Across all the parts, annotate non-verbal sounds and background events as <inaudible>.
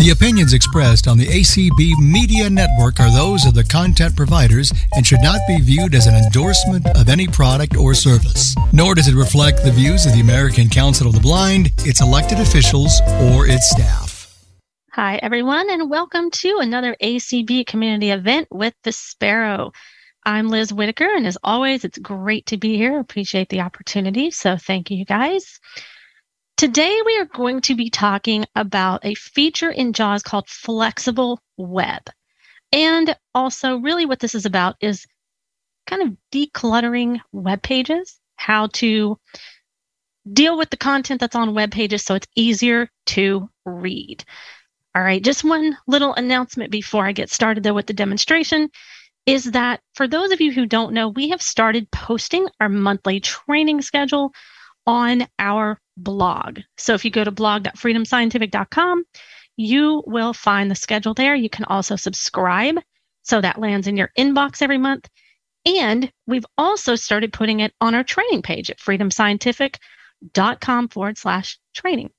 The opinions expressed on the ACB Media Network are those of the content providers and should not be viewed as an endorsement of any product or service. Nor does it reflect the views of the American Council of the Blind, its elected officials, or its staff. Hi, everyone, and welcome to another ACB community event with the Sparrow. I'm Liz Whitaker, and as always, it's great to be here. Appreciate the opportunity, so thank you guys. Today, we are going to be talking about a feature in JAWS called Flexible Web. And also, really, what this is about is kind of decluttering web pages, how to deal with the content that's on web pages so it's easier to read. All right, just one little announcement before I get started, though, with the demonstration is that for those of you who don't know, we have started posting our monthly training schedule on our blog. So if you go to blog.freedomscientific.com, you will find the schedule there. You can also subscribe so that lands in your inbox every month. And we've also started putting it on our training page at freedomscientific.com forward slash training.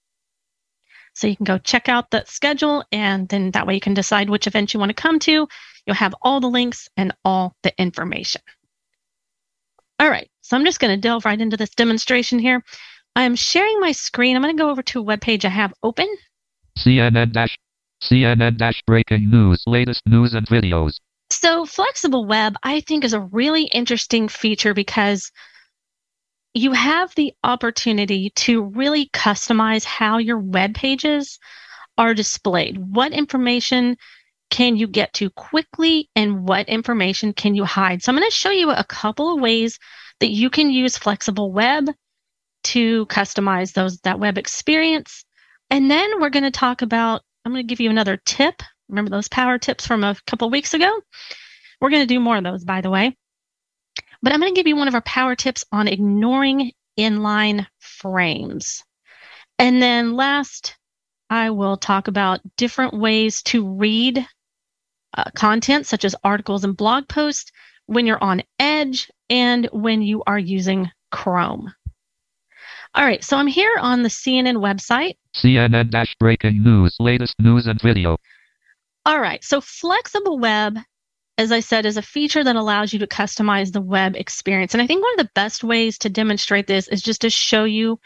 So you can go check out the schedule, and then that way you can decide which event you want to come to. You'll have all the links and all the information. All right, so I'm just going to delve right into this demonstration here. I'm sharing my screen. I'm going to go over to a web page I have open. CNN dash CNN dash breaking news, latest news and videos. So flexible web, I think, is a really interesting feature because you have the opportunity to really customize how your web pages are displayed. What information can you get to quickly and what information can you hide? So I'm going to show you a couple of ways that you can use flexible web to customize those that web experience. And then we're going to talk about I'm going to give you another tip. Remember those power tips from a couple weeks ago? We're going to do more of those by the way. But I'm going to give you one of our power tips on ignoring inline frames. And then last, I will talk about different ways to read uh, content such as articles and blog posts when you're on Edge and when you are using Chrome. All right, so I'm here on the CNN website. CNN dash breaking news, latest news and video. All right, so flexible web, as I said, is a feature that allows you to customize the web experience. And I think one of the best ways to demonstrate this is just to show you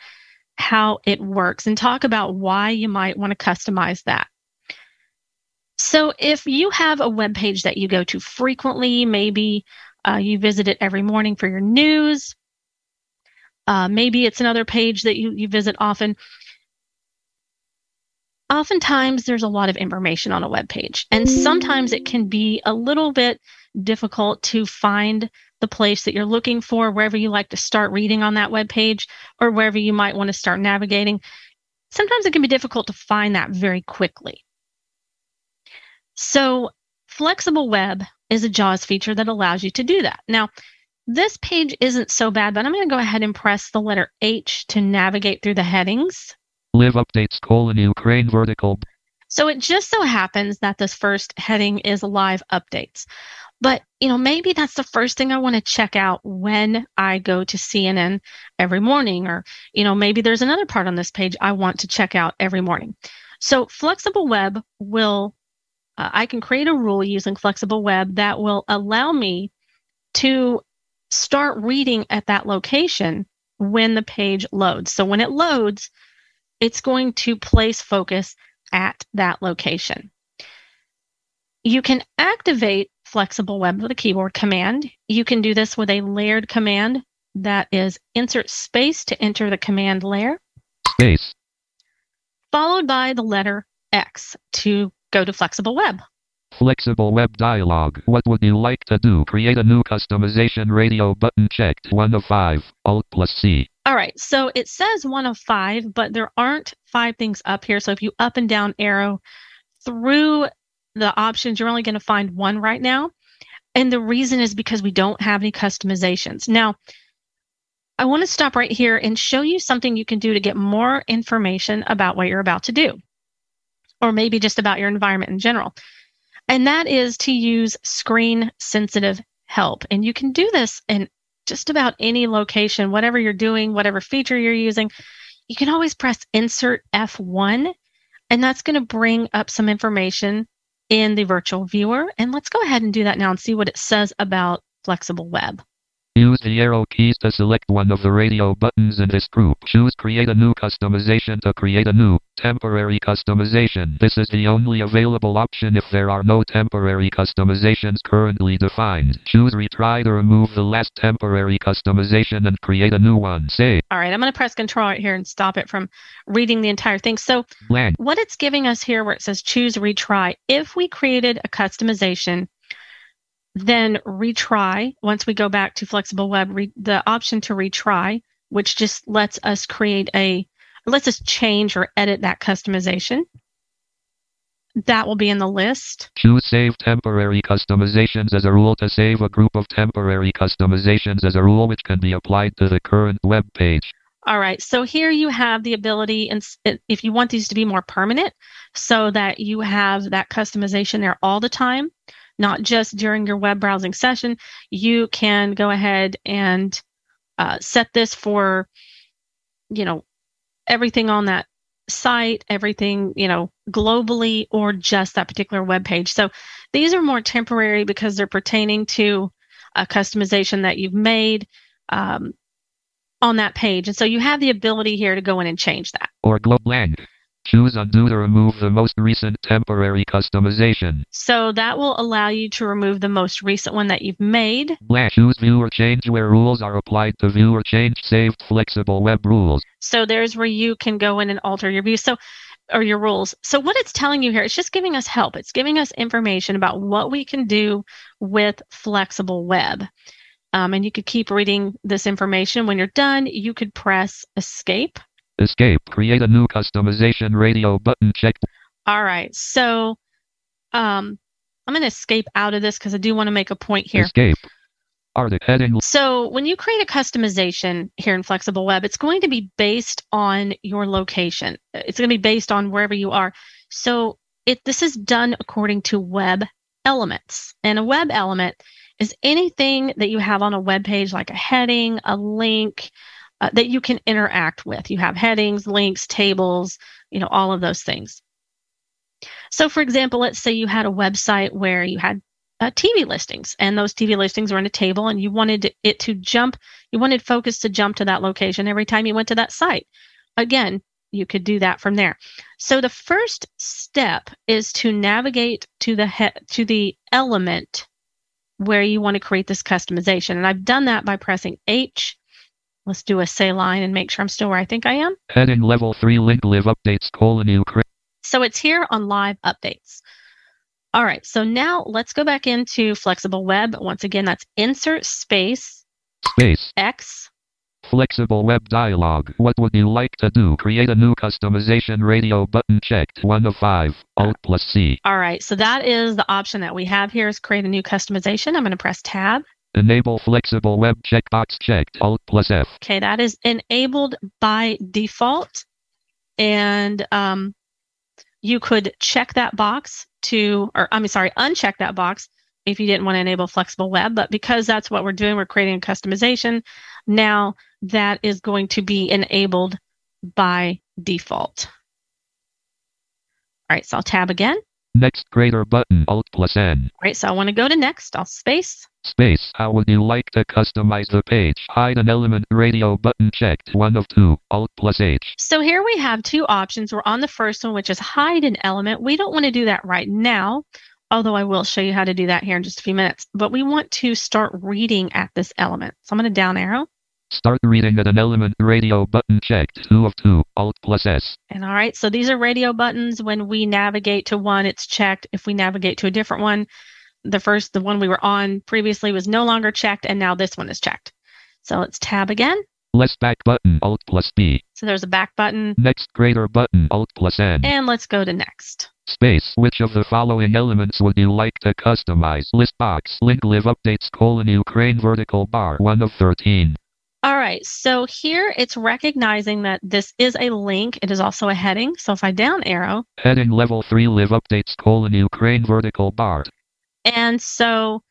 how it works and talk about why you might want to customize that. So if you have a web page that you go to frequently, maybe uh, you visit it every morning for your news, uh, maybe it's another page that you, you visit often. Oftentimes, there's a lot of information on a web page, and sometimes it can be a little bit difficult to find the place that you're looking for, wherever you like to start reading on that web page, or wherever you might want to start navigating. Sometimes it can be difficult to find that very quickly. So, Flexible Web is a JAWS feature that allows you to do that. Now, this page isn't so bad, but I'm going to go ahead and press the letter H to navigate through the headings. Live updates colon Ukraine vertical. So it just so happens that this first heading is live updates. But, you know, maybe that's the first thing I want to check out when I go to CNN every morning. Or, you know, maybe there's another part on this page I want to check out every morning. So Flexible Web will uh, I can create a rule using flexible web that will allow me to start reading at that location when the page loads. So when it loads, it's going to place focus at that location. You can activate flexible web with a keyboard command. You can do this with a layered command that is insert space to enter the command layer. Space. Followed by the letter X to go to Flexible Web. Flexible Web dialog. What would you like to do? Create a new customization radio button checked. One of five. Alt plus C. All right. So it says one of five, but there aren't five things up here. So if you up and down arrow through the options, you're only going to find one right now. And the reason is because we don't have any customizations. Now, I want to stop right here and show you something you can do to get more information about what you're about to do, or maybe just about your environment in general. And that is to use screen sensitive help. And you can do this in just about any location, whatever you're doing, whatever feature you're using. You can always press insert F1, and that's going to bring up some information in the virtual viewer. And let's go ahead and do that now and see what it says about flexible web. Use the arrow keys to select one of the radio buttons in this group. Choose Create a New Customization to create a new temporary customization. This is the only available option if there are no temporary customizations currently defined. Choose Retry to remove the last temporary customization and create a new one. Save. All right, I'm going to press Control right here and stop it from reading the entire thing. So, Blank. what it's giving us here where it says choose retry, if we created a customization then retry once we go back to flexible web re- the option to retry which just lets us create a lets us change or edit that customization that will be in the list Choose Save Temporary Customizations as a rule to save a group of temporary customizations as a rule which can be applied to the current web page. all right so here you have the ability and if you want these to be more permanent so that you have that customization there all the time not just during your web browsing session. You can go ahead and uh, set this for, you know, everything on that site, everything, you know, globally or just that particular web page. So these are more temporary because they're pertaining to a customization that you've made um, on that page. And so you have the ability here to go in and change that. Or glow blank. Choose Undo to remove the most recent temporary customization. So that will allow you to remove the most recent one that you've made. Blank. Choose View or Change where rules are applied to view or change saved flexible web rules. So there's where you can go in and alter your view. So or your rules. So what it's telling you here, it's just giving us help. It's giving us information about what we can do with flexible web. Um, and you could keep reading this information. When you're done, you could press escape Escape. Create a new customization radio button checked. All right. So um, I'm going to escape out of this because I do want to make a point here. Escape. Arctic heading. So when you create a customization here in Flexible Web, it's going to be based on your location. It's going to be based on wherever you are. So it this is done according to web elements. And a web element is anything that you have on a web page like a heading, a link, uh, that you can interact with. You have headings, links, tables, you know, all of those things. So, for example, let's say you had a website where you had uh, TV listings, and those TV listings were in a table, and you wanted it to jump, you wanted focus to jump to that location every time you went to that site. Again, you could do that from there. So the first step is to navigate to the he- to the element where you want to create this customization. And I've done that by pressing H Let's do a say line and make sure I'm still where I think I am. Heading level 3 link live updates colon Ukraine. So it's here on live updates. All right, so now let's go back into flexible web. Once again, that's insert space Space. X. Flexible web dialog. What would you like to do? Create a new customization radio button checked. 1 of 5. Alt plus C. All right, so that is the option that we have here is create a new customization. I'm going to press tab. Enable flexible web checkbox checked. Alt plus F. Okay, that is enabled by default. And um, you could check that box to, or I'm sorry, uncheck that box if you didn't want to enable flexible web. But because that's what we're doing, we're creating a customization. Now that is going to be enabled by default. All right, so I'll tab again. Next greater button, Alt plus N. All right, so I want to go to next. I'll space. Space. How would you like to customize the page? Hide an element radio button checked. One of two. Alt plus H. So here we have two options. We're on the first one, which is hide an element. We don't want to do that right now, although I will show you how to do that here in just a few minutes. But we want to start reading at this element. So I'm going to down arrow. Start reading at an element radio button checked. Two of two. Alt plus S. And all right, so these are radio buttons. When we navigate to one, it's checked. If we navigate to a different one, the first, the one we were on previously was no longer checked, and now this one is checked. So let's tab again. Less back button. Alt plus B. So there's a back button. Next greater button. Alt plus N. And let's go to next. Space. Which of the following elements would you like to customize? List box. Link live updates colon Ukraine vertical bar. 1 of 13. All right, so here it's recognizing that this is a link. It is also a heading. So if I down arrow. Heading level 3 live updates colon Ukraine vertical bar. And so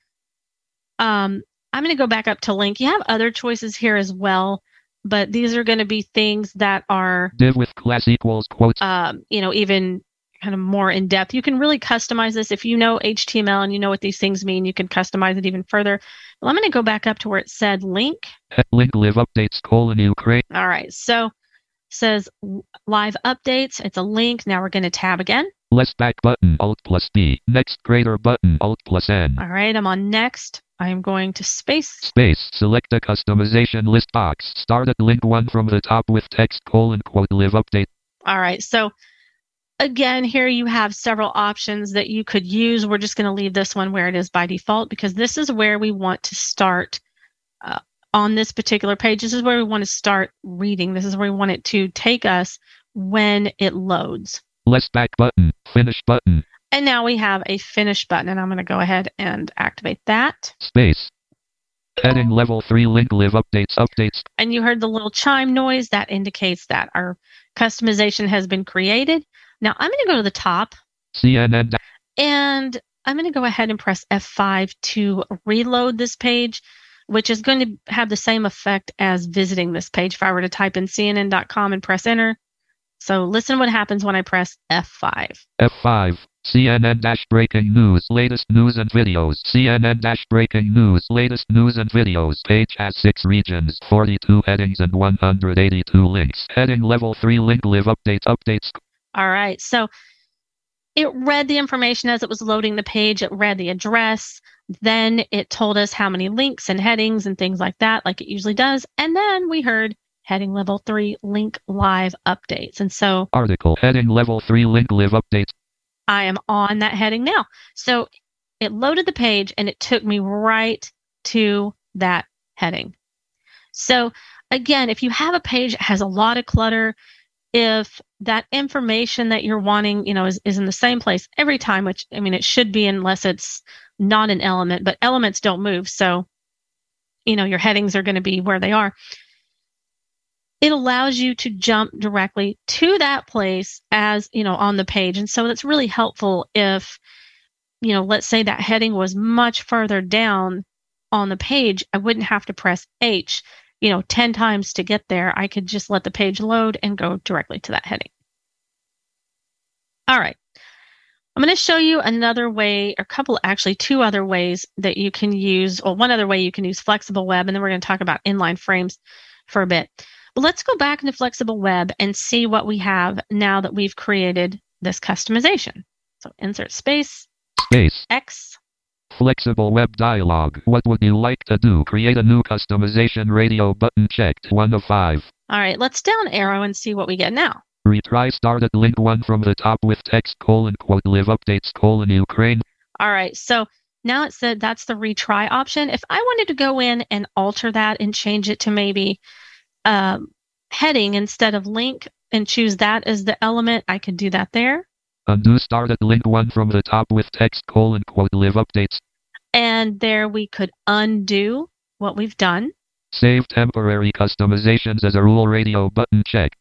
um, I'm going to go back up to link. You have other choices here as well, but these are going to be things that are div with class equals quotes. Um, you know, even kind of more in depth. You can really customize this if you know HTML and you know what these things mean. You can customize it even further. Well, I'm going to go back up to where it said link. Link live updates colon Ukraine. All right, so says live updates. It's a link. Now we're going to tab again. Less back button Alt plus B. Next greater button Alt plus N. All right, I'm on next. I'm going to space. Space. Select a customization list box. Start at link one from the top with text colon quote live update. All right, so again, here you have several options that you could use. We're just going to leave this one where it is by default because this is where we want to start uh, on this particular page. This is where we want to start reading. This is where we want it to take us when it loads. Less back button, finish button. And now we have a finish button, and I'm going to go ahead and activate that. Space. Heading level 3 link live updates updates. And you heard the little chime noise that indicates that our customization has been created. Now I'm going to go to the top. CNN. And I'm going to go ahead and press F5 to reload this page, which is going to have the same effect as visiting this page if I were to type in CNN.com and press enter. So listen what happens when I press F5. F5. CNN dash breaking news, latest news and videos. CNN dash breaking news, latest news and videos. Page has six regions, 42 headings, and 182 links. Heading level 3 link live updates updates. All right. So it read the information as it was loading the page. It read the address. Then it told us how many links and headings and things like that, like it usually does. And then we heard heading level three link live updates. And so article heading level three link live updates. I am on that heading now. So it loaded the page and it took me right to that heading. So again, if you have a page that has a lot of clutter, if that information that you're wanting, you know, is, is in the same place every time, which I mean, it should be unless it's not an element, but elements don't move. So, you know, your headings are going to be where they are. It allows you to jump directly to that place as, you know, on the page. And so that's really helpful if, you know, let's say that heading was much further down on the page, I wouldn't have to press H you know, 10 times to get there, I could just let the page load and go directly to that heading. All right. I'm going to show you another way, a couple, actually two other ways that you can use, or one other way you can use flexible web, and then we're going to talk about inline frames for a bit. But let's go back into flexible web and see what we have now that we've created this customization. So insert space, space, X, Flexible web dialog. What would you like to do? Create a new customization radio button checked. 1 of 5. All right, let's down arrow and see what we get now. Retry start at link 1 from the top with text colon quote live updates colon Ukraine. All right, so now it said that's the retry option. If I wanted to go in and alter that and change it to maybe um, heading instead of link and choose that as the element, I could do that there. Undo start at link 1 from the top with text colon quote live updates. And there we could undo what we've done. Save temporary customizations as a rule radio button check.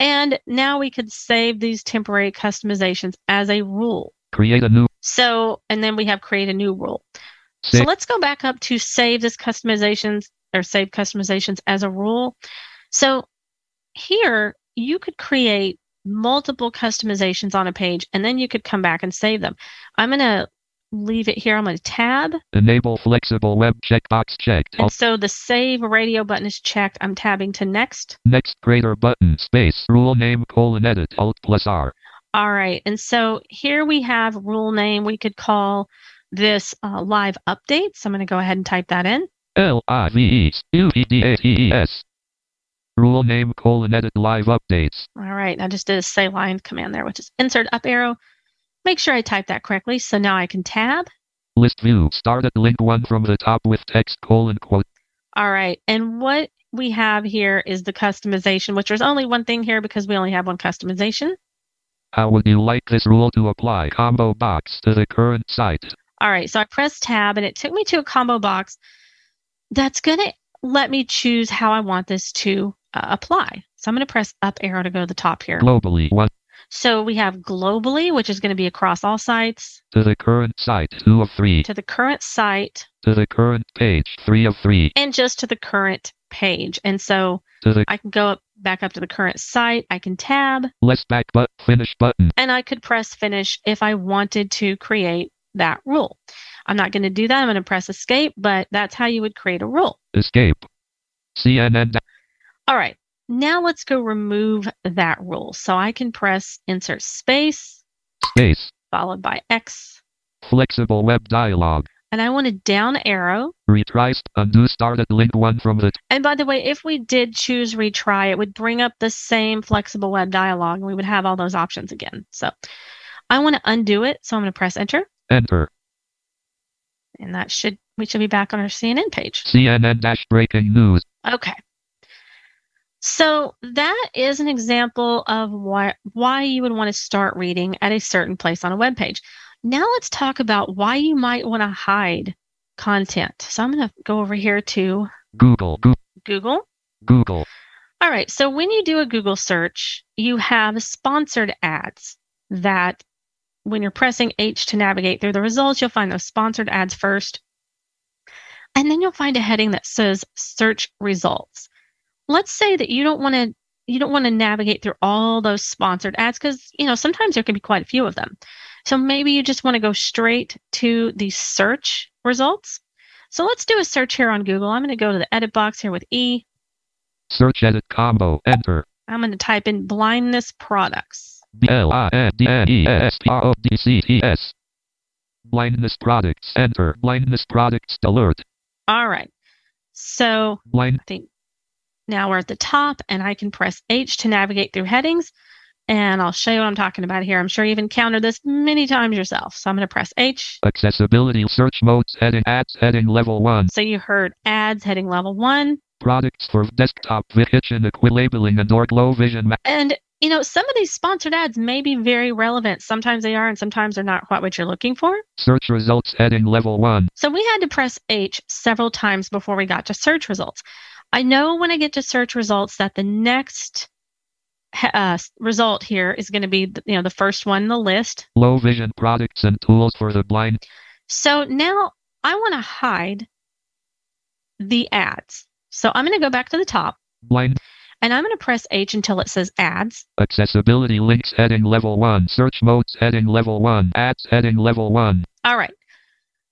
And now we could save these temporary customizations as a rule. Create a new. So, and then we have create a new rule. Save. So let's go back up to save this customizations or save customizations as a rule. So here you could create multiple customizations on a page, and then you could come back and save them. I'm going to leave it here. I'm going to tab. Enable flexible web checkbox checked. And so the save radio button is checked. I'm tabbing to next. Next greater button space rule name colon edit alt plus R. All right. And so here we have rule name. We could call this uh, live updates. So I'm going to go ahead and type that in. L I V E U E D A T E S Rule name colon edit live updates. All right, I just did a say line command there, which is insert up arrow. Make sure I type that correctly. So now I can tab. List view. Start at link one from the top with text colon quote. All right, and what we have here is the customization, which there's only one thing here because we only have one customization. How would you like this rule to apply? Combo box to the current site. All right, so I pressed tab and it took me to a combo box that's going to let me choose how I want this to uh, apply. So I'm going to press up arrow to go to the top here. Globally, one So we have globally, which is going to be across all sites, to the current site, two of three. to the current site, To the current page, three of three. and just to the current page. And so the I can go up, back up to the current site. I can tab less back but finish button. and I could press finish if I wanted to create that rule. I'm not going to do that. I'm going to press escape, but that's how you would create a rule. Escape. CNN. All right. Now let's go remove that rule. So I can press insert space Space. followed by X Flexible web dialog. and I want a down arrow. Retries. Undo started link one from the And by the way, if we did choose retry, it would bring up the same flexible web dialog and we would have all those options again. So I want to undo it. So I'm going to press enter enter. And that should, we should be back on our CNN page. CNN dash breaking news. Okay. So that is an example of why, why you would want to start reading at a certain place on a web page. Now let's talk about why you might want to hide content. So I'm going to go over here to Google. Goo- Google. Google. All right. So when you do a Google search, you have sponsored ads that when you're pressing H to navigate through the results, you'll find those sponsored ads first. And then you'll find a heading that says search results. Let's say that you don't want to you don't want to navigate through all those sponsored ads because you know sometimes there can be quite a few of them. So maybe you just want to go straight to the search results. So let's do a search here on Google. I'm going to go to the edit box here with E. Search edit combo. Enter. I'm going to type in blindness products. B L I N D N E S P R O D C T S. Blindness products. Enter. Blindness products alert. All right. So Blind. I think now we're at the top and I can press H to navigate through headings. And I'll show you what I'm talking about here. I'm sure you've encountered this many times yourself. So I'm going to press H. Accessibility search modes heading ads heading level 1. So you heard ads heading level one. Products for desktop kitchen equilabeling and or glow vision And, you know, some of these sponsored ads may be very relevant. Sometimes they are, and sometimes they're not quite what you're looking for. search results heading level 1. So we had to press H several times before we got to search results. I know when I get to search results that the next uh, result here is going to be, you know, the first one in the list. Low vision products and tools for the blind. So now I want to hide the ads. So I'm going to go back to the top Blind and I'm going to press H until it says ads. accessibility links heading level 1. Search modes heading level 1. Ads heading level 1. All right.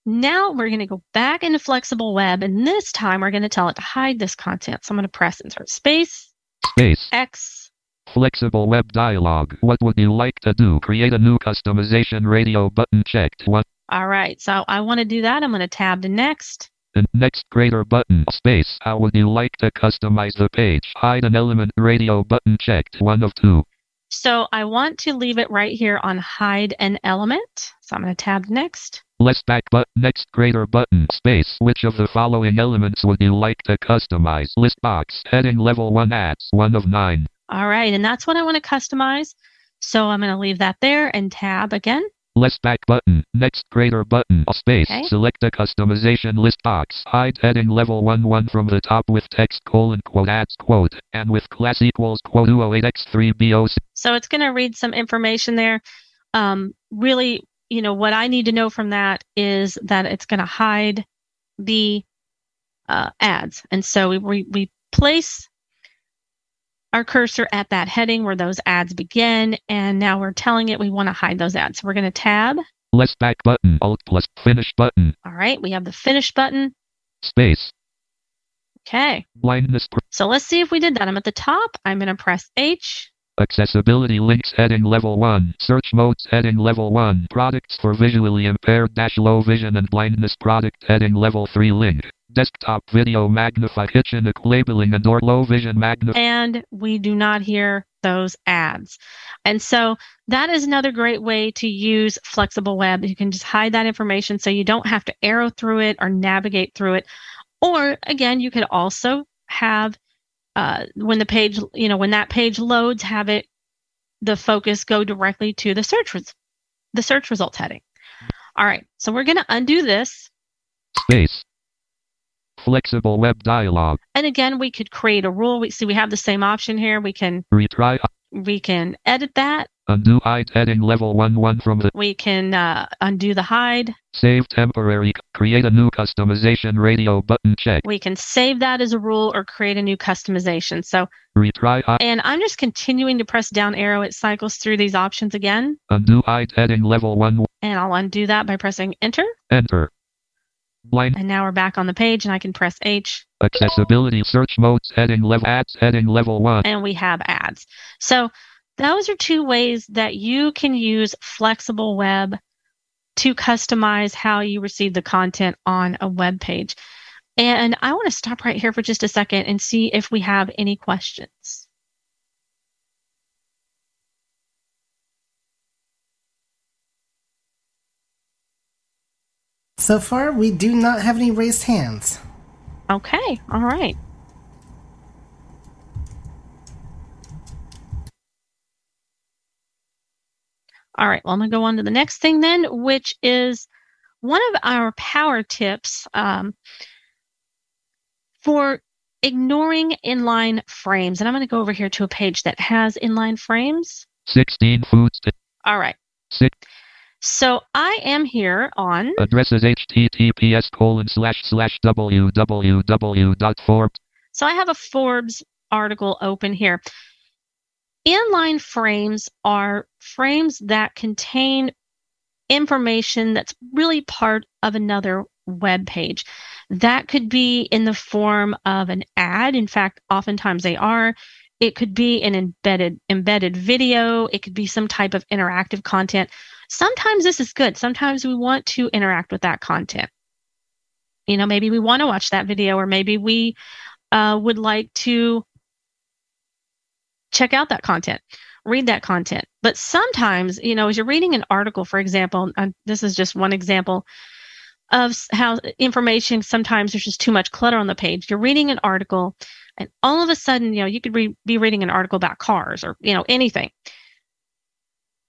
Now we're going to go back into flexible web and this time we're going to tell it to hide this content. So I'm going to press insert space, Space. X, Flexible web dialog. What would you like to do? Create a new customization radio button checked. What? All right, so I want to do that. I'm going to tab to next. And next greater button. Space. How would you like to customize the page? Hide an element radio button checked. One of two. So I want to leave it right here on hide an element. So I'm going to tab next. Less back but next greater button. Space. Which of the following elements would you like to customize? List box. Heading level 1 ads. 1 of 9. All right, and that's what I want to customize. So I'm going to leave that there and tab again. Less back button. Next greater button. Space. Okay. Select a customization list box. Hide heading level 1 1 from the top with text colon quote ads quote. And with class equals quote 208x3BO. So it's going to read some information there. Um, really, you know, what I need to know from that is that it's going to hide the uh, ads. And so we, we, we place our cursor at that heading where those ads begin. And now we're telling it we want to hide those ads. So we're going to tab. Less back button. Alt plus finish button. All right, we have the finish button. Space. Okay. Blindness. So let's see if we did that. I'm at the top. I'm going to press H. accessibility links heading level 1. Search modes heading level 1. Products for visually impaired dash low vision and blindness product heading level 3 link. Desktop video magnify kitchen labeling and or low vision magnify. and we do not hear those ads. And so that is another great way to use flexible web. You can just hide that information so you don't have to arrow through it or navigate through it. Or again, you could also have uh, when the page, you know, when that page loads, have it the focus go directly to the search res- the search results heading. All right, so we're going to undo this. Space. Flexible web dialog. And again, we could create a rule. We see we have the same option here. We can Retry. we can edit that. Undo hide heading level 1 1 from the We can uh, undo the hide. save temporary. Create a new customization radio button check. We can save that as a rule or create a new customization. So, Retry hide. and I'm just continuing to press down arrow. It cycles through these options again. Undo hide heading level 1. And I'll undo that by pressing enter. Enter. Blind. And now we're back on the page and I can press H Accessibility search modes heading level ads heading level 1. and we have ads. So those are two ways that you can use flexible web to customize how you receive the content on a web page. And I want to stop right here for just a second and see if we have any questions. So far, we do not have any raised hands. Okay, all right. All right, well, I'm going to go on to the next thing then, which is one of our power tips um, for ignoring inline frames. And I'm going to go over here to a page that has inline frames. 16 foods. To All right, six so I am here on addresses https colon slash slash www.forbes. So I have a Forbes article open here. Inline frames are frames that contain information that's really part of another web page. That could be in the form of an ad. In fact, oftentimes they are. It could be an embedded embedded video. It could be some type of interactive content. Sometimes this is good. Sometimes we want to interact with that content. You know, maybe we want to watch that video, or maybe we uh, would like to check out that content, read that content. But sometimes, you know, as you're reading an article, for example, this is just one example of how information sometimes there's just too much clutter on the page. You're reading an article, and all of a sudden, you know, you could re- be reading an article about cars or, you know, anything.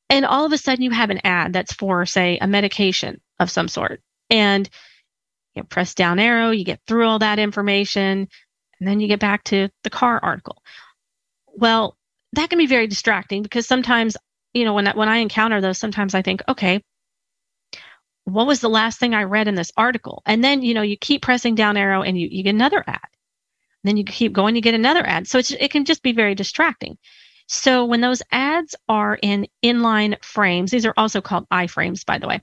And all of a sudden, you have an ad that's for, say, a medication of some sort. And you press down arrow, you get through all that information, and then you get back to the car article. Well, that can be very distracting because sometimes, you know, when I, when I encounter those, sometimes I think, okay, what was the last thing I read in this article? And then, you know, you keep pressing down arrow and you, you get another ad. then you keep going, you get another ad. So it's, it can just be very distracting. So when those ads are in inline frames, these are also called iframes, by the way,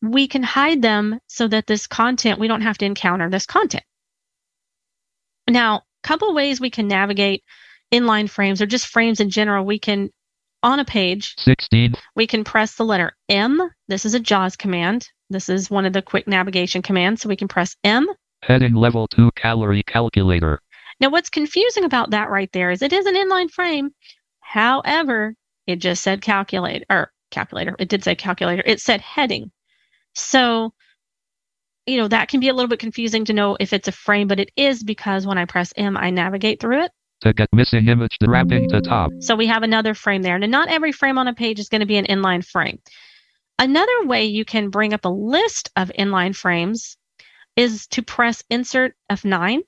we can hide them so that this content, we don't have to encounter this content. Now, a couple ways we can navigate inline frames or just frames in general. We can, on a page, 16 we can press the letter M. This is a JAWS command. This is one of the quick navigation commands. So we can press M. heading level 2 calorie calculator. Now, what's confusing about that right there is it is an inline frame. However, it just said calculate or calculator. It did say calculator. It said heading. So, you know, that can be a little bit confusing to know if it's a frame, but it is because when I press M, I navigate through it. To get missing image to wrapping to top. So we have another frame there. Now, not every frame on a page is going to be an inline frame. Another way you can bring up a list of inline frames is to press Insert F9.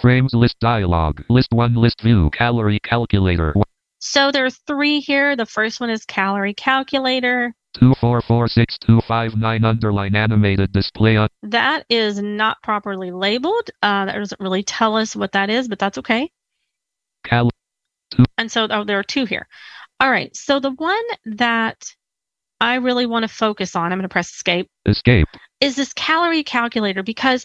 Frames list dialog. List 1 list view calorie calculator. So there are three here. The first one is Calorie Calculator. 2446259 underline animated display on That is not properly labeled. Uh, that doesn't really tell us what that is, but that's okay. cal And so oh, there are two here. All right. So the one that I really want to focus on, I'm going to press escape, escape. is this calorie calculator because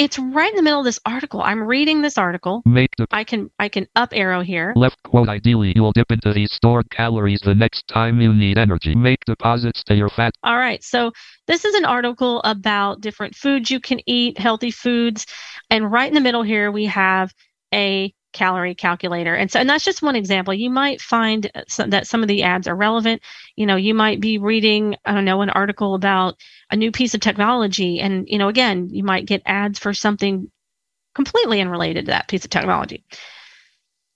it's right in the middle of this article. I'm reading this article. Make the I can I can up arrow here. left quote ideally you'll dip into these stored calories the next time you need energy. Make deposits to your fat All right. So this is an article about different foods you can eat, healthy foods, and right in the middle here we have a calorie calculator. And so and that's just one example. You might find uh, some, that some of the ads are relevant. You know, you might be reading I don't know an article about a new piece of technology and you know again, you might get ads for something completely unrelated to that piece of technology.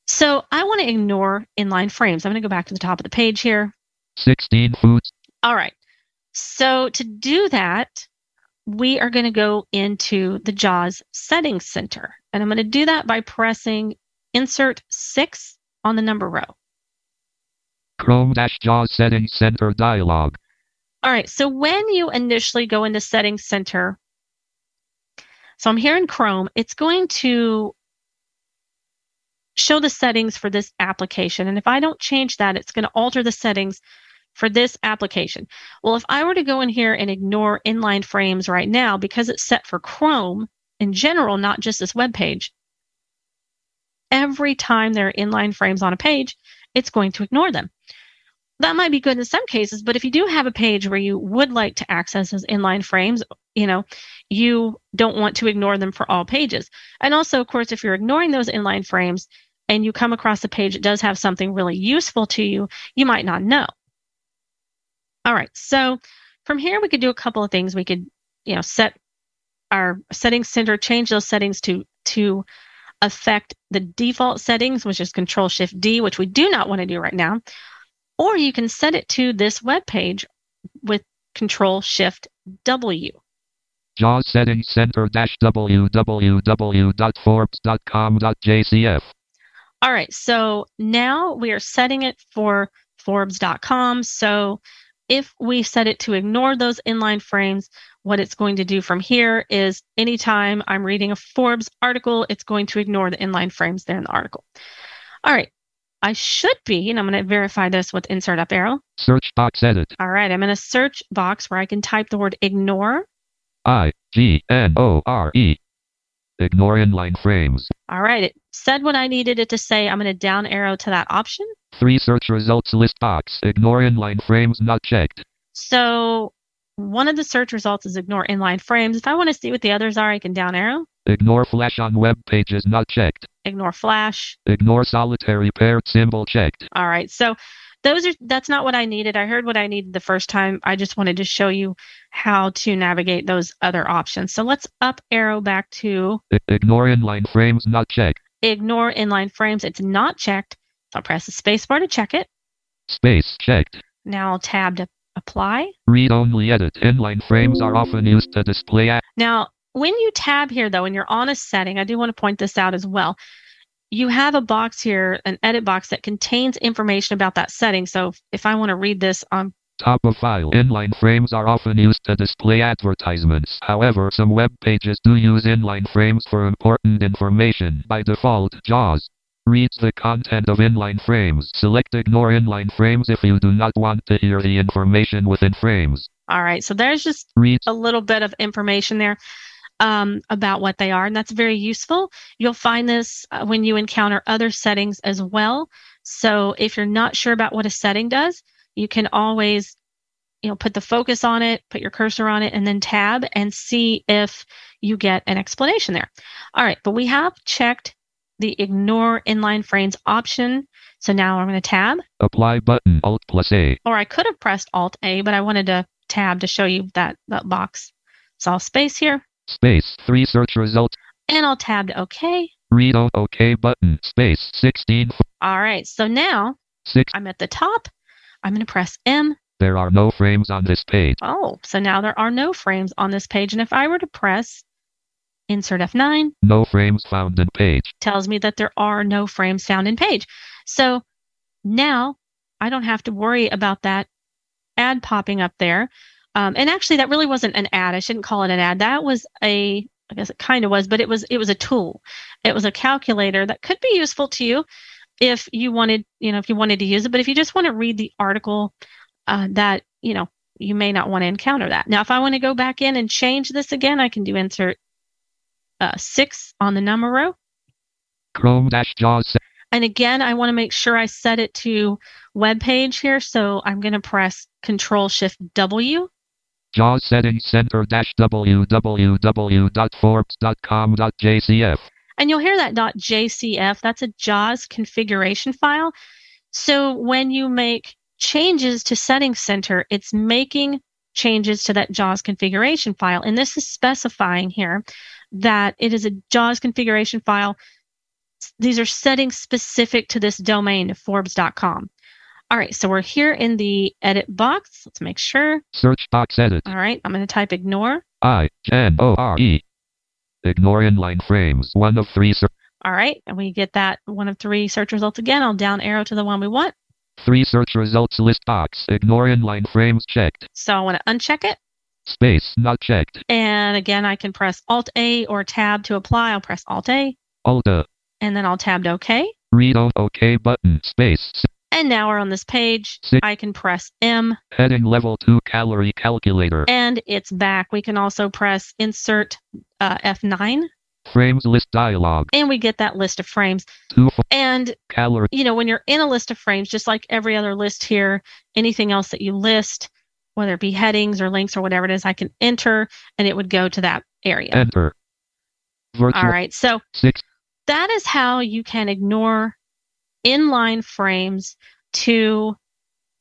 So I want to ignore inline frames. I'm going to go back to the top of the page here. 16 foods. All right. So to do that, we are going to go into the JAWS Settings Center. And I'm going to do that by pressing Insert 6 on the number row. Chrome Dash JAWS Settings Center dialog. All right. So when you initially go into Settings Center, so I'm here in Chrome, it's going to show the settings for this application. And if I don't change that, it's going to alter the settings for this application. Well, if I were to go in here and ignore inline frames right now, because it's set for Chrome in general, not just this web page, every time there are inline frames on a page, it's going to ignore them. That might be good in some cases, but if you do have a page where you would like to access those inline frames, you know, you don't want to ignore them for all pages. And also, of course, if you're ignoring those inline frames and you come across a page that does have something really useful to you, you might not know. All right, so from here we could do a couple of things. We could, you know, set our settings center, change those settings to to affect the default settings, which is Control Shift D, which we do not want to do right now. Or you can set it to this web page with Control Shift W. JAWS Settings Center www.forbes.com.jcf. All right, so now we are setting it for Forbes.com. So if we set it to ignore those inline frames, what it's going to do from here is anytime I'm reading a Forbes article, it's going to ignore the inline frames there in the article. All right, I should be, and I'm going to verify this with insert up arrow. Search box edit. All right, I'm in a search box where I can type the word ignore. I G N O R E. Ignore inline frames. All right, it said what I needed it to say. I'm going to down arrow to that option. Three search results list box. Ignore inline frames not checked. So one of the search results is ignore inline frames. If I want to see what the others are, I can down arrow. Ignore flash on web pages not checked. Ignore flash. Ignore solitary paired symbol checked. All right. So those are that's not what I needed. I heard what I needed the first time. I just wanted to show you how to navigate those other options. So let's up arrow back to I- ignore inline frames not checked. Ignore inline frames. It's not checked. So I'll press the space bar to check it. Space checked. Now I'll tab to apply. Read only edit. Inline frames are often used to display Now, when you tab here, though, and you're on a setting, I do want to point this out as well. You have a box here, an edit box that contains information about that setting. So if I want to read this on Top of file. Inline frames are often used to display advertisements. However, some web pages do use inline frames for important information. By default, JAWS reads the content of inline frames. Select ignore inline frames if you do not want to hear the information within frames. all right, so there's just Reads a little bit of information there um, about what they are, and that's very useful. You'll find this uh, when you encounter other settings as well. So if you're not sure about what a setting does, you can always you know put the focus on it put your cursor on it and then tab and see if you get an explanation there all right but we have checked the ignore inline frames option so now i'm going to tab apply button Alt plus A. or i could have pressed alt a but i wanted to tab to show you that that box so i'll space here Space. Three search results. and i'll tab to okay Read OK button. Space. 16. all right so now 6. i'm at the top i'm going to press m There are no frames on this page. oh so now there are no frames on this page and if i were to press insert f9 No frames found in page. tells me that there are no frames found in page. So now I don't have to worry about that ad popping up there. Um, and actually, that really wasn't an ad. I shouldn't call it an ad. That was a, I guess it kind of was, but it was it was a tool. It was a calculator that could be useful to you if you wanted, you know, if you wanted to use it. But if you just want to read the article, uh, that you know, you may not want to encounter that. Now, if I want to go back in and change this again, I can do insert uh, six on the number row. Chrome dash JAWS. And again, I want to make sure I set it to web page here. So I'm going to press Control Shift W. JAWS settings center dash www.forbes.com.jcf. And you'll hear that .jcf. That's a JAWS configuration file. So when you make changes to Settings Center, it's making changes to that JAWS configuration file. And this is specifying here that it is a JAWS configuration file these are settings specific to this domain, Forbes.com. All right, so we're here in the edit box. Let's make sure. Search box edit. All right, I'm going to type ignore. I N O R E. Ignore inline frames. One of three. Ser- All right, and we get that one of three search results again. I'll down arrow to the one we want. three search results list box. Ignore inline frames checked. So I want to uncheck it. Space not checked. And again, I can press Alt A or Tab to apply. I'll press Alt A Alt A. and then I'll tab to OK. Read OK button. Space. And now we're on this page. Six. I can press M Heading level 2 calorie calculator. and it's back. We can also press Insert uh, F9 Frames list dialog. and we get that list of frames. 2 f- And calorie. you know, when you're in a list of frames, just like every other list here, anything else that you list, whether it be headings or links or whatever it is, I can enter and it would go to that area. Enter. Virtual. All right. So 6. that is how you can ignore inline frames to,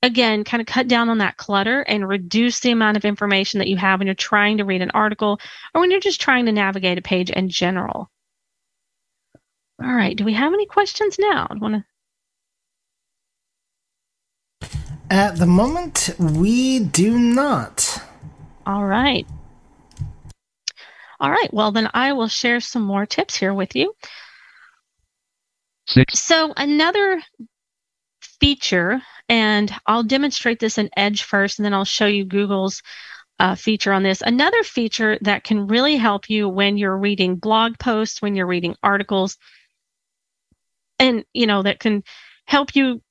again, kind of cut down on that clutter and reduce the amount of information that you have when you're trying to read an article or when you're just trying to navigate a page in general. All right. Do we have any questions now? I want to At the moment, we do not. All right. All right. Well, then I will share some more tips here with you. 6. So, another feature, and I'll demonstrate this in Edge first, and then I'll show you Google's uh, feature on this. Another feature that can really help you when you're reading blog posts, when you're reading articles, and you know that can help you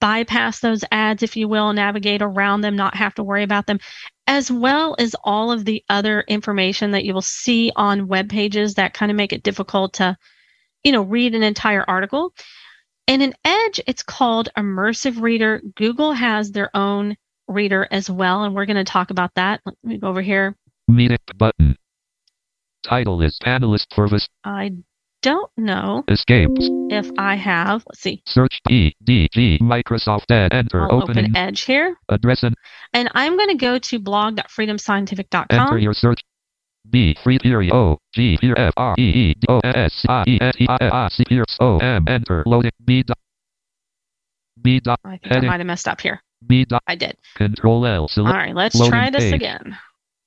bypass those ads, if you will, navigate around them, not have to worry about them, as well as all of the other information that you will see on web pages that kind of make it difficult to, you know, read an entire article. And in Edge, it's called Immersive Reader. Google has their own reader as well, and we're going to talk about that. Let me go over here. Meeting button. Title is panelist for this. I don't know Escapes. if I have. Let's see. Search E D G Microsoft Ed. Enter. I'll Opening. open Edge here, Address and and I'm going to go to blog.freedomscientific.com. enter your search. B free period O G here F R E E D O S I E S E I I C here O M enter loading B dot B dot I think I might have messed up here. B dot I did. Control L All select right, let's try this page. again.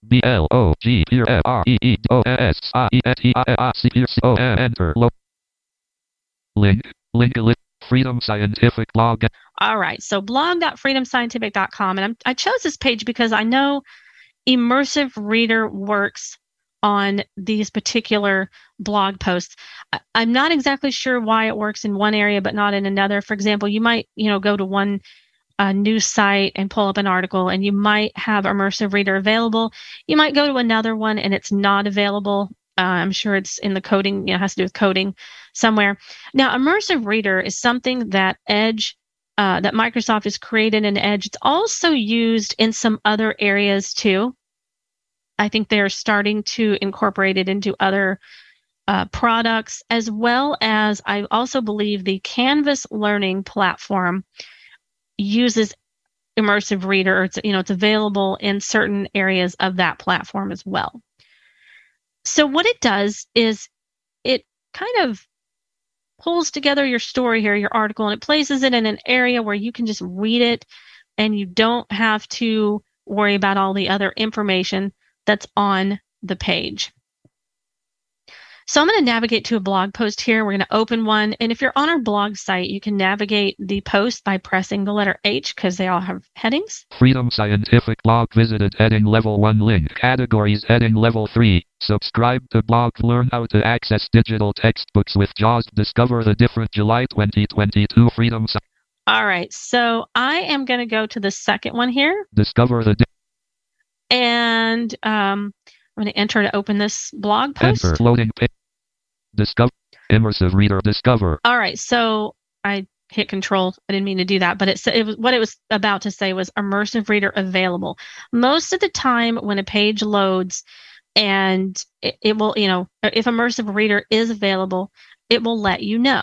B L O G here F R E E D O S I E S E I I C here C O M enter load link link list Freedom Scientific blog All right, so blog.freedomscientific.com. And I'm, I chose this page because I know Immersive Reader works on these particular blog posts. I'm not exactly sure why it works in one area but not in another. For example, you might, you know, go to one uh, news site and pull up an article and you might have Immersive Reader available. You might go to another one and it's not available. Uh, I'm sure it's in the coding, you know, has to do with coding somewhere. Now, Immersive Reader is something that Edge, uh, that Microsoft has created in Edge. It's also used in some other areas too. I think they're starting to incorporate it into other uh, products, as well as I also believe the Canvas Learning platform uses Immersive Reader. It's you know it's available in certain areas of that platform as well. So what it does is it kind of pulls together your story here, your article, and it places it in an area where you can just read it and you don't have to worry about all the other information that's on the page. So I'm going to navigate to a blog post here. We're going to open one. And if you're on our blog site, you can navigate the post by pressing the letter H because they all have headings. Freedom Scientific blog visited heading level 1 link categories heading level 3 subscribe to blog learn how to access digital textbooks with JAWS discover the different July 2022 Freedom All right. So I am going to go to the second one here discover the di- and um, I'm going to enter to open this blog post. enter loading page discover immersive reader discover All right, so I hit control. I didn't mean to do that, but it, it was what it was about to say was immersive reader available. Most of the time when a page loads and it, it will, you know, if immersive reader is available, it will let you know.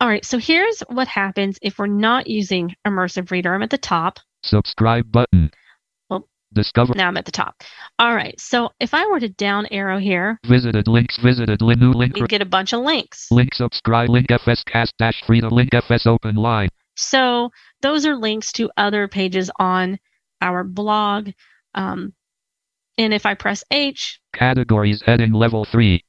All right, so here's what happens if we're not using immersive reader. I'm at the top. subscribe button Discover. Now I'm at the top. All right. So if I were to down arrow here, Visited links. Visited link. New link. we get a bunch of links. Link subscribe. Link FS cast dash freedom. Link FS open line. So those are links to other pages on our blog. Um, and if I press H, Categories heading level 3.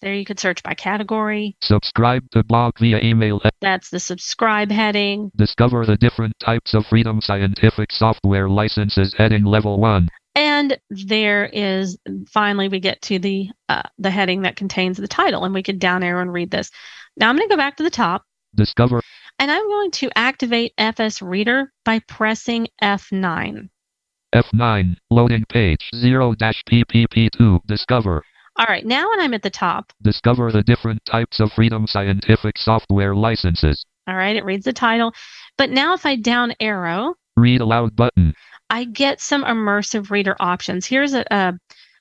There you could search by category. Subscribe to blog via email. That's the subscribe heading. Discover the different types of Freedom Scientific software licenses heading level 1. And there is finally we get to the uh, the heading that contains the title, and we could down arrow and read this. Now I'm going to go back to the top, Discover and I'm going to activate FS Reader by pressing F9. F9 loading page 0-PPP2 Discover All right, now when I'm at the top, Discover the different types of Freedom Scientific software licenses. all right, it reads the title. But now if I down arrow, Read aloud button. I get some immersive reader options. Here's a, a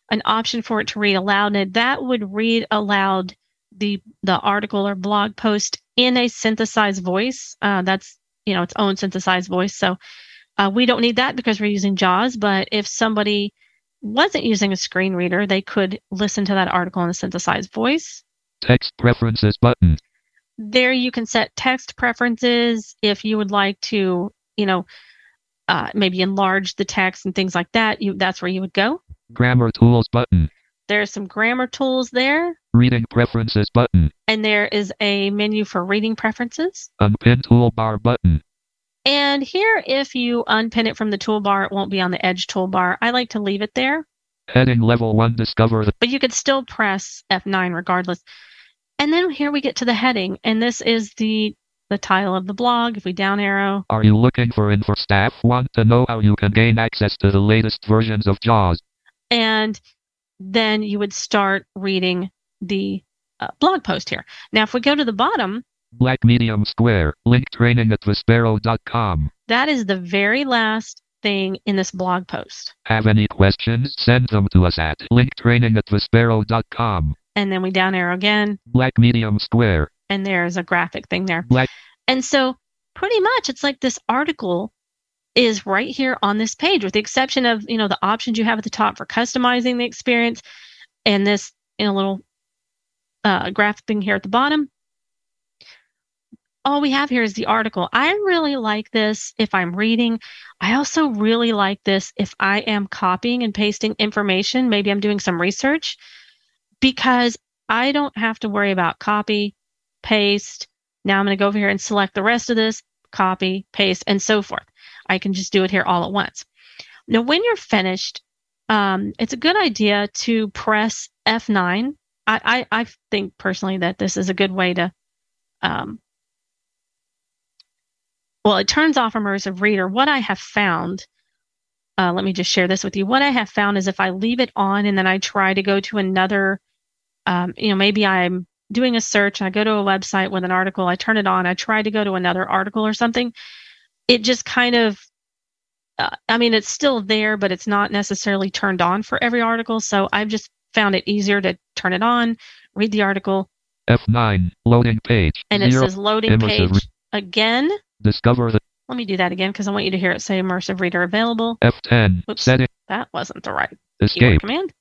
an option for it to read aloud, and that would read aloud the the article or blog post in a synthesized voice. Uh, that's you know its own synthesized voice. So uh, we don't need that because we're using JAWS. But if somebody wasn't using a screen reader, they could listen to that article in a synthesized voice. Text preferences button. There you can set text preferences if you would like to, you know, uh, maybe enlarge the text and things like that. You that's where you would go. Grammar tools button. There's some grammar tools there, Reading preferences button. and there is a menu for reading preferences. Unpin toolbar button. And here, if you unpin it from the toolbar, it won't be on the edge toolbar. I like to leave it there, Heading level 1 Discover the but you could still press F9 regardless. And then here we get to the heading, and this is the the title of the blog. If we down arrow, Are you looking for info? Staff want to know how you can gain access to the latest versions of JAWS. and then you would start reading the uh, blog post here. Now, if we go to the bottom, Black Medium Square. Link training at Vispero.com. that is the very last thing in this blog post. Have any questions? Send them to us at link training at Vispero.com. And then we down arrow again, Black Medium Square. and there's a graphic thing there. Black And so, pretty much, it's like this article is right here on this page, with the exception of you know the options you have at the top for customizing the experience, and this you know little uh, graphic thing here at the bottom. All we have here is the article. I really like this if I'm reading. I also really like this if I am copying and pasting information. Maybe I'm doing some research because I don't have to worry about copy, paste. Now I'm going to go over here and select the rest of this, copy, paste, and so forth. I can just do it here all at once. Now, when you're finished, um, it's a good idea to press F9. I, I, I think personally that this is a good way to, um, well, it turns off immersive reader. What I have found, uh, let me just share this with you. What I have found is if I leave it on and then I try to go to another, um, you know, maybe I'm doing a search, I go to a website with an article, I turn it on, I try to go to another article or something, it just kind of, uh, I mean, it's still there, but it's not necessarily turned on for every article. So I've just found it easier to turn it on, read the article, F9 loading page. and it Zero. says loading page again. Discover the Let me do that again because I want you to hear it say immersive reader available. F10 Whoops. setting That wasn't the right escape command.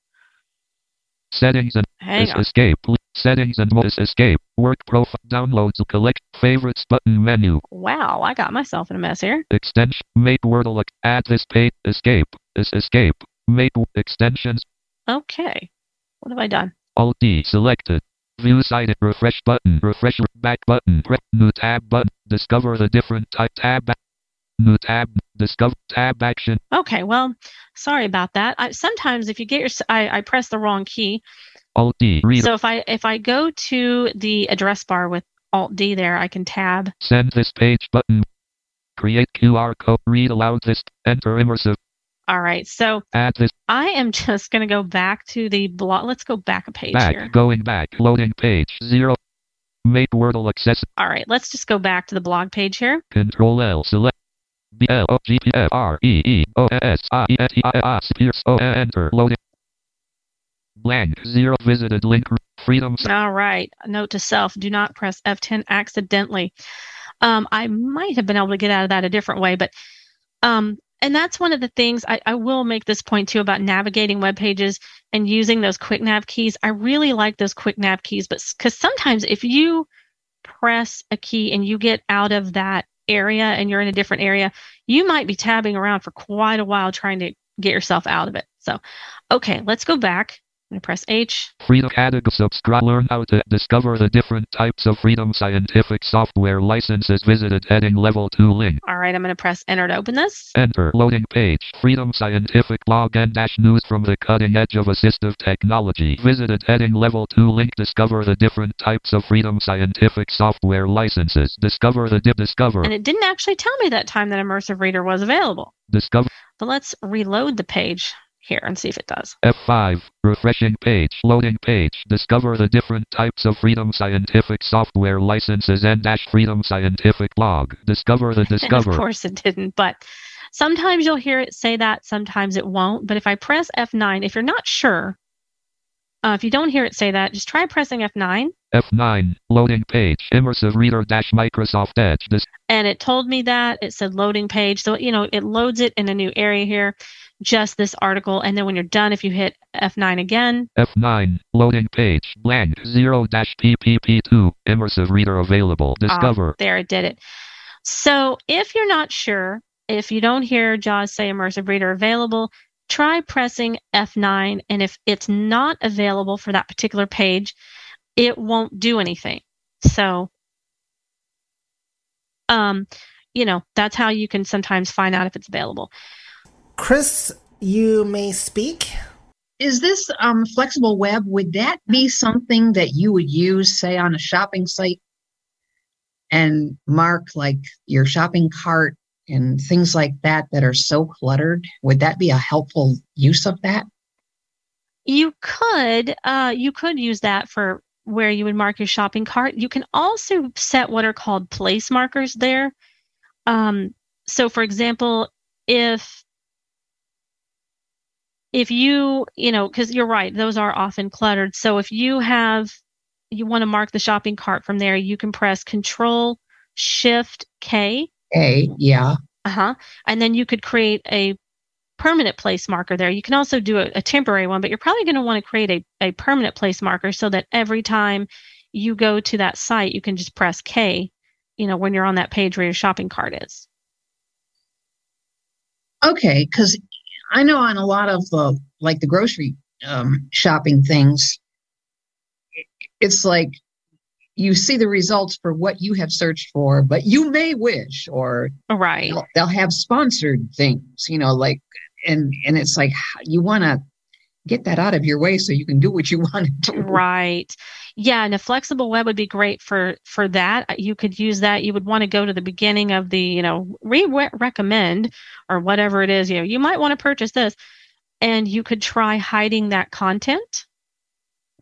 settings and Hang on. escape settings and modus escape work profile downloads collect favorites button menu Wow, I got myself in a mess here. extension make Wordle ac- add this page escape es- escape make extensions Okay. What have I done? Alt D selected view site refresh button refresh back button press new tab button discover the different type tab new tab discover tab action Okay, well, sorry about that. I, sometimes if you get your, I, I press the wrong key. Alt D read So if I if I go to the address bar with Alt D there, I can tab. Send this page button. Create QR code. Read aloud this. Enter immersive. All right, so. I am just going to go back to the blog. Let's go back a page Back. here. Going back. Loading page. Zero. Make Wordle access. All right, let's just go back to the blog page here. Control L. Select. B L O G P F R E E O S I E N T I I Pierce O Enter. Loading. Blank. Zero. Visited link. Freedom. All right, note to self: do not press F10 accidentally. Um, I might have been able to get out of that a different way, but um, and that's one of the things I, I will make this point too about navigating web pages and using those quick nav keys. I really like those quick nav keys, but because sometimes if you press a key and you get out of that area and you're in a different area, you might be tabbing around for quite a while trying to get yourself out of it. So, okay, let's go back To press H. Freedom Category Subscribe. Learn how to discover the different types of Freedom Scientific software licenses. Visited heading level 2 link. All right, I'm going to press Enter to open this. Enter. Loading page. Freedom Scientific blog and dash news from the cutting edge of assistive technology. Visited heading level 2 link. Discover the different types of Freedom Scientific software licenses. Discover the dip discover. And it didn't actually tell me that time that Immersive Reader was available. Discover. But let's reload the page here and see if it does. F5, refreshing page, loading page. Discover the different types of Freedom Scientific software licenses and dash Freedom Scientific blog. Discover the <laughs> discover. of course it didn't, but sometimes you'll hear it say that, sometimes it won't. But if I press F9, if you're not sure, uh, if you don't hear it say that, just try pressing F9. F9, loading page, immersive reader dash Microsoft Edge. This and it told me that it said loading page. So, you know, it loads it in a new area here just this article. And then when you're done, if you hit F9 again. F9, loading page, blank, 0-PPP2, immersive reader available, ah, discover. there, it did it. So if you're not sure, if you don't hear JAWS say immersive reader available, try pressing F9. And if it's not available for that particular page, it won't do anything. So, um, you know, that's how you can sometimes find out if it's available. Chris, you may speak. Is this um, flexible web? Would that be something that you would use, say, on a shopping site and mark like your shopping cart and things like that that are so cluttered? Would that be a helpful use of that? You could, uh, you could use that for where you would mark your shopping cart. You can also set what are called place markers there. Um, so, for example, if if you, you know, because you're right, those are often cluttered. So if you have, you want to mark the shopping cart from there, you can press Control Shift K. A, yeah. Uh huh. And then you could create a permanent place marker there. You can also do a, a temporary one, but you're probably going to want to create a, a permanent place marker so that every time you go to that site, you can just press K, you know, when you're on that page where your shopping cart is. Okay, because I know on a lot of the like the grocery um, shopping things, it's like you see the results for what you have searched for, but you may wish, or right, they'll, they'll have sponsored things, you know, like and and it's like you want to get that out of your way so you can do what you <laughs> want to do. Right. Yeah, and a flexible web would be great for for that. Uh, you could use that. You would want to go to the beginning of the, you know, re recommend or whatever it is. You know, you might want to purchase this, and you could try hiding that content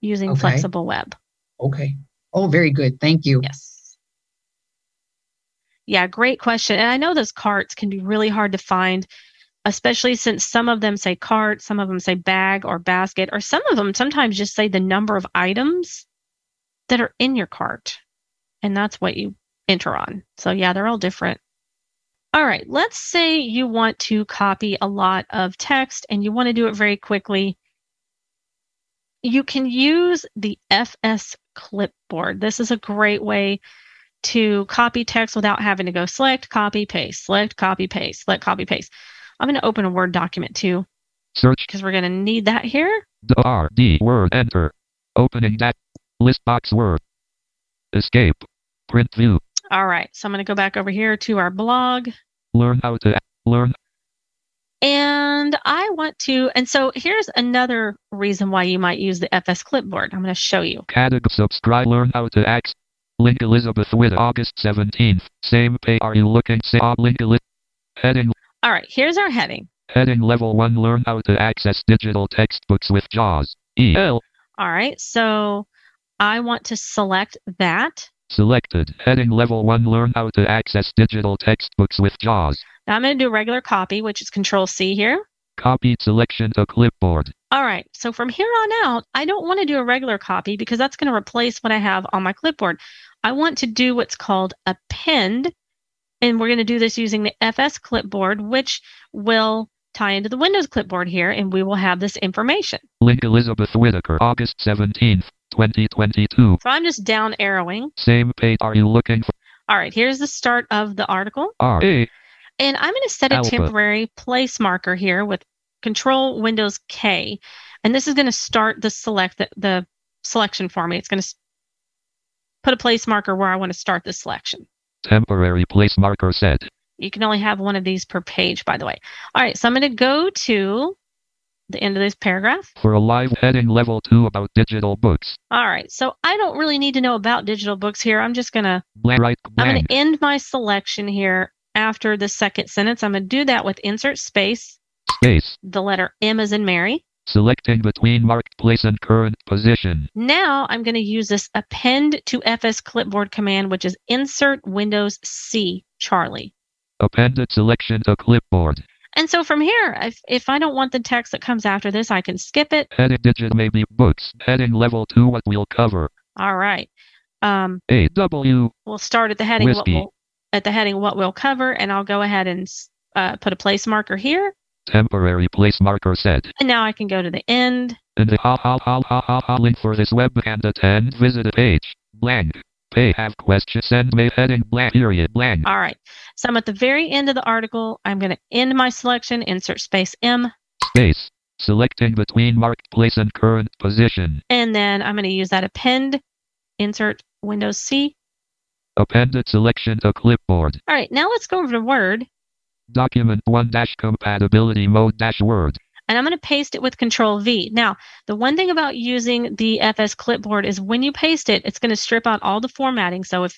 using okay. flexible web. Okay. Oh, very good. Thank you. Yes. Yeah, great question. And I know those carts can be really hard to find especially since some of them say cart, some of them say bag or basket, or some of them sometimes just say the number of items that are in your cart. And that's what you enter on. So, yeah, they're all different. All right, let's say you want to copy a lot of text and you want to do it very quickly. You can use the FS clipboard. This is a great way to copy text without having to go select, copy, paste, select, copy, paste, select, copy, paste. I'm going to open a Word document too. Search. Because we're going to need that here. The R D Word Enter. Opening that list box Word. Escape. Print view. All right. So I'm going to go back over here to our blog. Learn how to learn. And I want to, and so here's another reason why you might use the FS clipboard. I'm going to show you. Category subscribe. Learn how to access. Link Elizabeth with August 17th. Same pay. Are you looking? Say link Elizabeth. Heading all right, here's our heading. Heading level one, learn how to access digital textbooks with JAWS. EL. All right, so I want to select that. Selected. Heading level one, learn how to access digital textbooks with JAWS. Now I'm going to do regular copy, which is control C here. Copy selection to clipboard. All right, so from here on out, I don't want to do a regular copy because that's going to replace what I have on my clipboard. I want to do what's called append And we're going to do this using the FS clipboard, which will tie into the Windows clipboard here, and we will have this information. Link Elizabeth Whitaker, August 17th, 2022. So I'm just down arrowing. Same page. Are you looking for All right, here's the start of the article. R A? And I'm going to set a Alpha. temporary place marker here with Control Windows K. And this is going to start the select the, the selection for me. It's going to put a place marker where I want to start the selection. Temporary place marker set. You can only have one of these per page, by the way. All right, so I'm going to go to the end of this paragraph. For a live heading level 2 about digital books. All right, so I don't really need to know about digital books here. I'm just going to. Right. I'm going to end my selection here after the second sentence. I'm going to do that with insert space, Space. the letter M is in Mary. Selecting between marked place and current position. Now I'm going to use this append to FS clipboard command, which is insert Windows C Charlie. Appended selection to clipboard. And so from here, if, if I don't want the text that comes after this, I can skip it. Heading digit may be books. Heading level 2 what we'll cover. All right. Um, A W. we'll start at the heading what we'll, at the heading what we'll cover, and I'll go ahead and uh, put a place marker here. Temporary place marker set. And now I can go to the end. And the ha ha ha ha ha ha link for this web and attend visit a page. Blank. Pay have question send me heading blank period blank. All right. So I'm at the very end of the article. I'm going to end my selection, insert space M, Space. Selecting between marked place and current position. and then I'm going to use that append, insert Windows C. Appended selection to clipboard. All right. Now let's go over to Word, Document 1 dash compatibility mode dash word. and I'm going to paste it with Control V. Now, the one thing about using the FS clipboard is when you paste it, it's going to strip out all the formatting. So if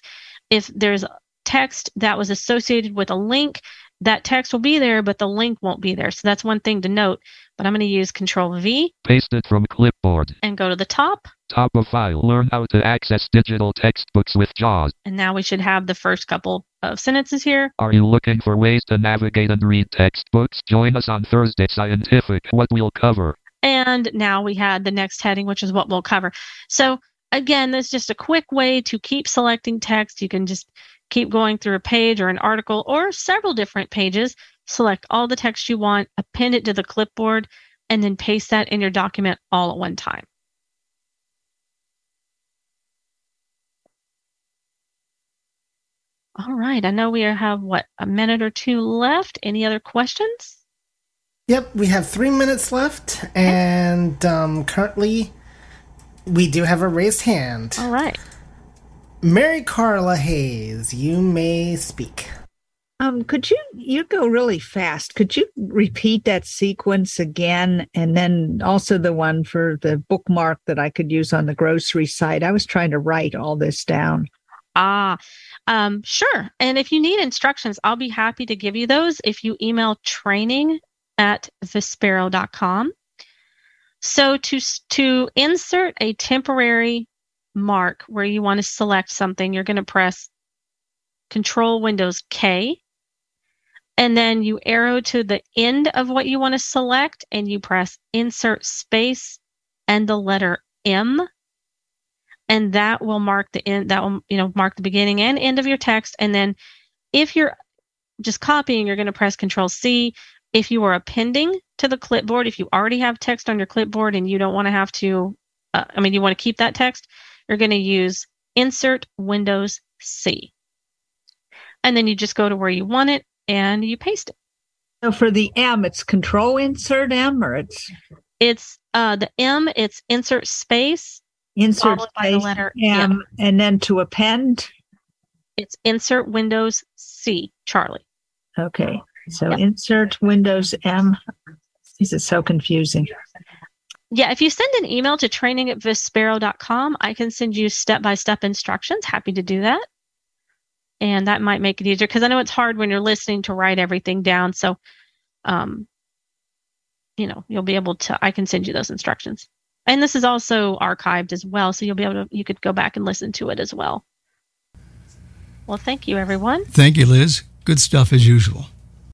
if there's text that was associated with a link, that text will be there, but the link won't be there. So that's one thing to note. But I'm going to use Control V Paste it from clipboard. and go to the top. Top of file. Learn how to access digital textbooks with JAWS. And now we should have the first couple of sentences here. Are you looking for ways to navigate and read textbooks? Join us on Thursday Scientific. What we'll cover. And now we had the next heading, which is what we'll cover. So again, that's just a quick way to keep selecting text. You can just keep going through a page or an article or several different pages, select all the text you want, append it to the clipboard, and then paste that in your document all at one time. All right. I know we have what a minute or two left. Any other questions? Yep, we have three minutes left, and um, currently we do have a raised hand. All right. Mary Carla Hayes, you may speak. Um, could you you go really fast? Could you repeat that sequence again, and then also the one for the bookmark that I could use on the grocery site? I was trying to write all this down. Ah, um, sure. And if you need instructions, I'll be happy to give you those if you email training at vispero.com. So to to insert a temporary mark where you want to select something, you're going to press Control Windows K, and then you arrow to the end of what you want to select, and you press Insert Space and the letter M and that will mark the end that will you know mark the beginning and end of your text. And then if you're just copying you're going to press control c. If you are appending to the clipboard if you already have text on your clipboard and you don't want to have to uh, i mean you want to keep that text you're going to use insert windows c. And then you just go to where you want it and you paste it. So for the M, it's Control Insert M, or it's it's uh the m it's insert space Insert by the letter M, and then to append. it's insert windows c charlie Okay, so Yep. insert Windows M. This is so confusing. Yeah, if you send an email to training at vispero.com, I can send you step by step instructions. Happy to do that. And that might make it easier because I know it's hard when you're listening to write everything down. So, um, you know, you'll be able to, I can send you those instructions. And this is also archived as well. So you'll be able to, you could go back and listen to it as well. Well, thank you, everyone. Thank you, Liz. Good stuff as usual.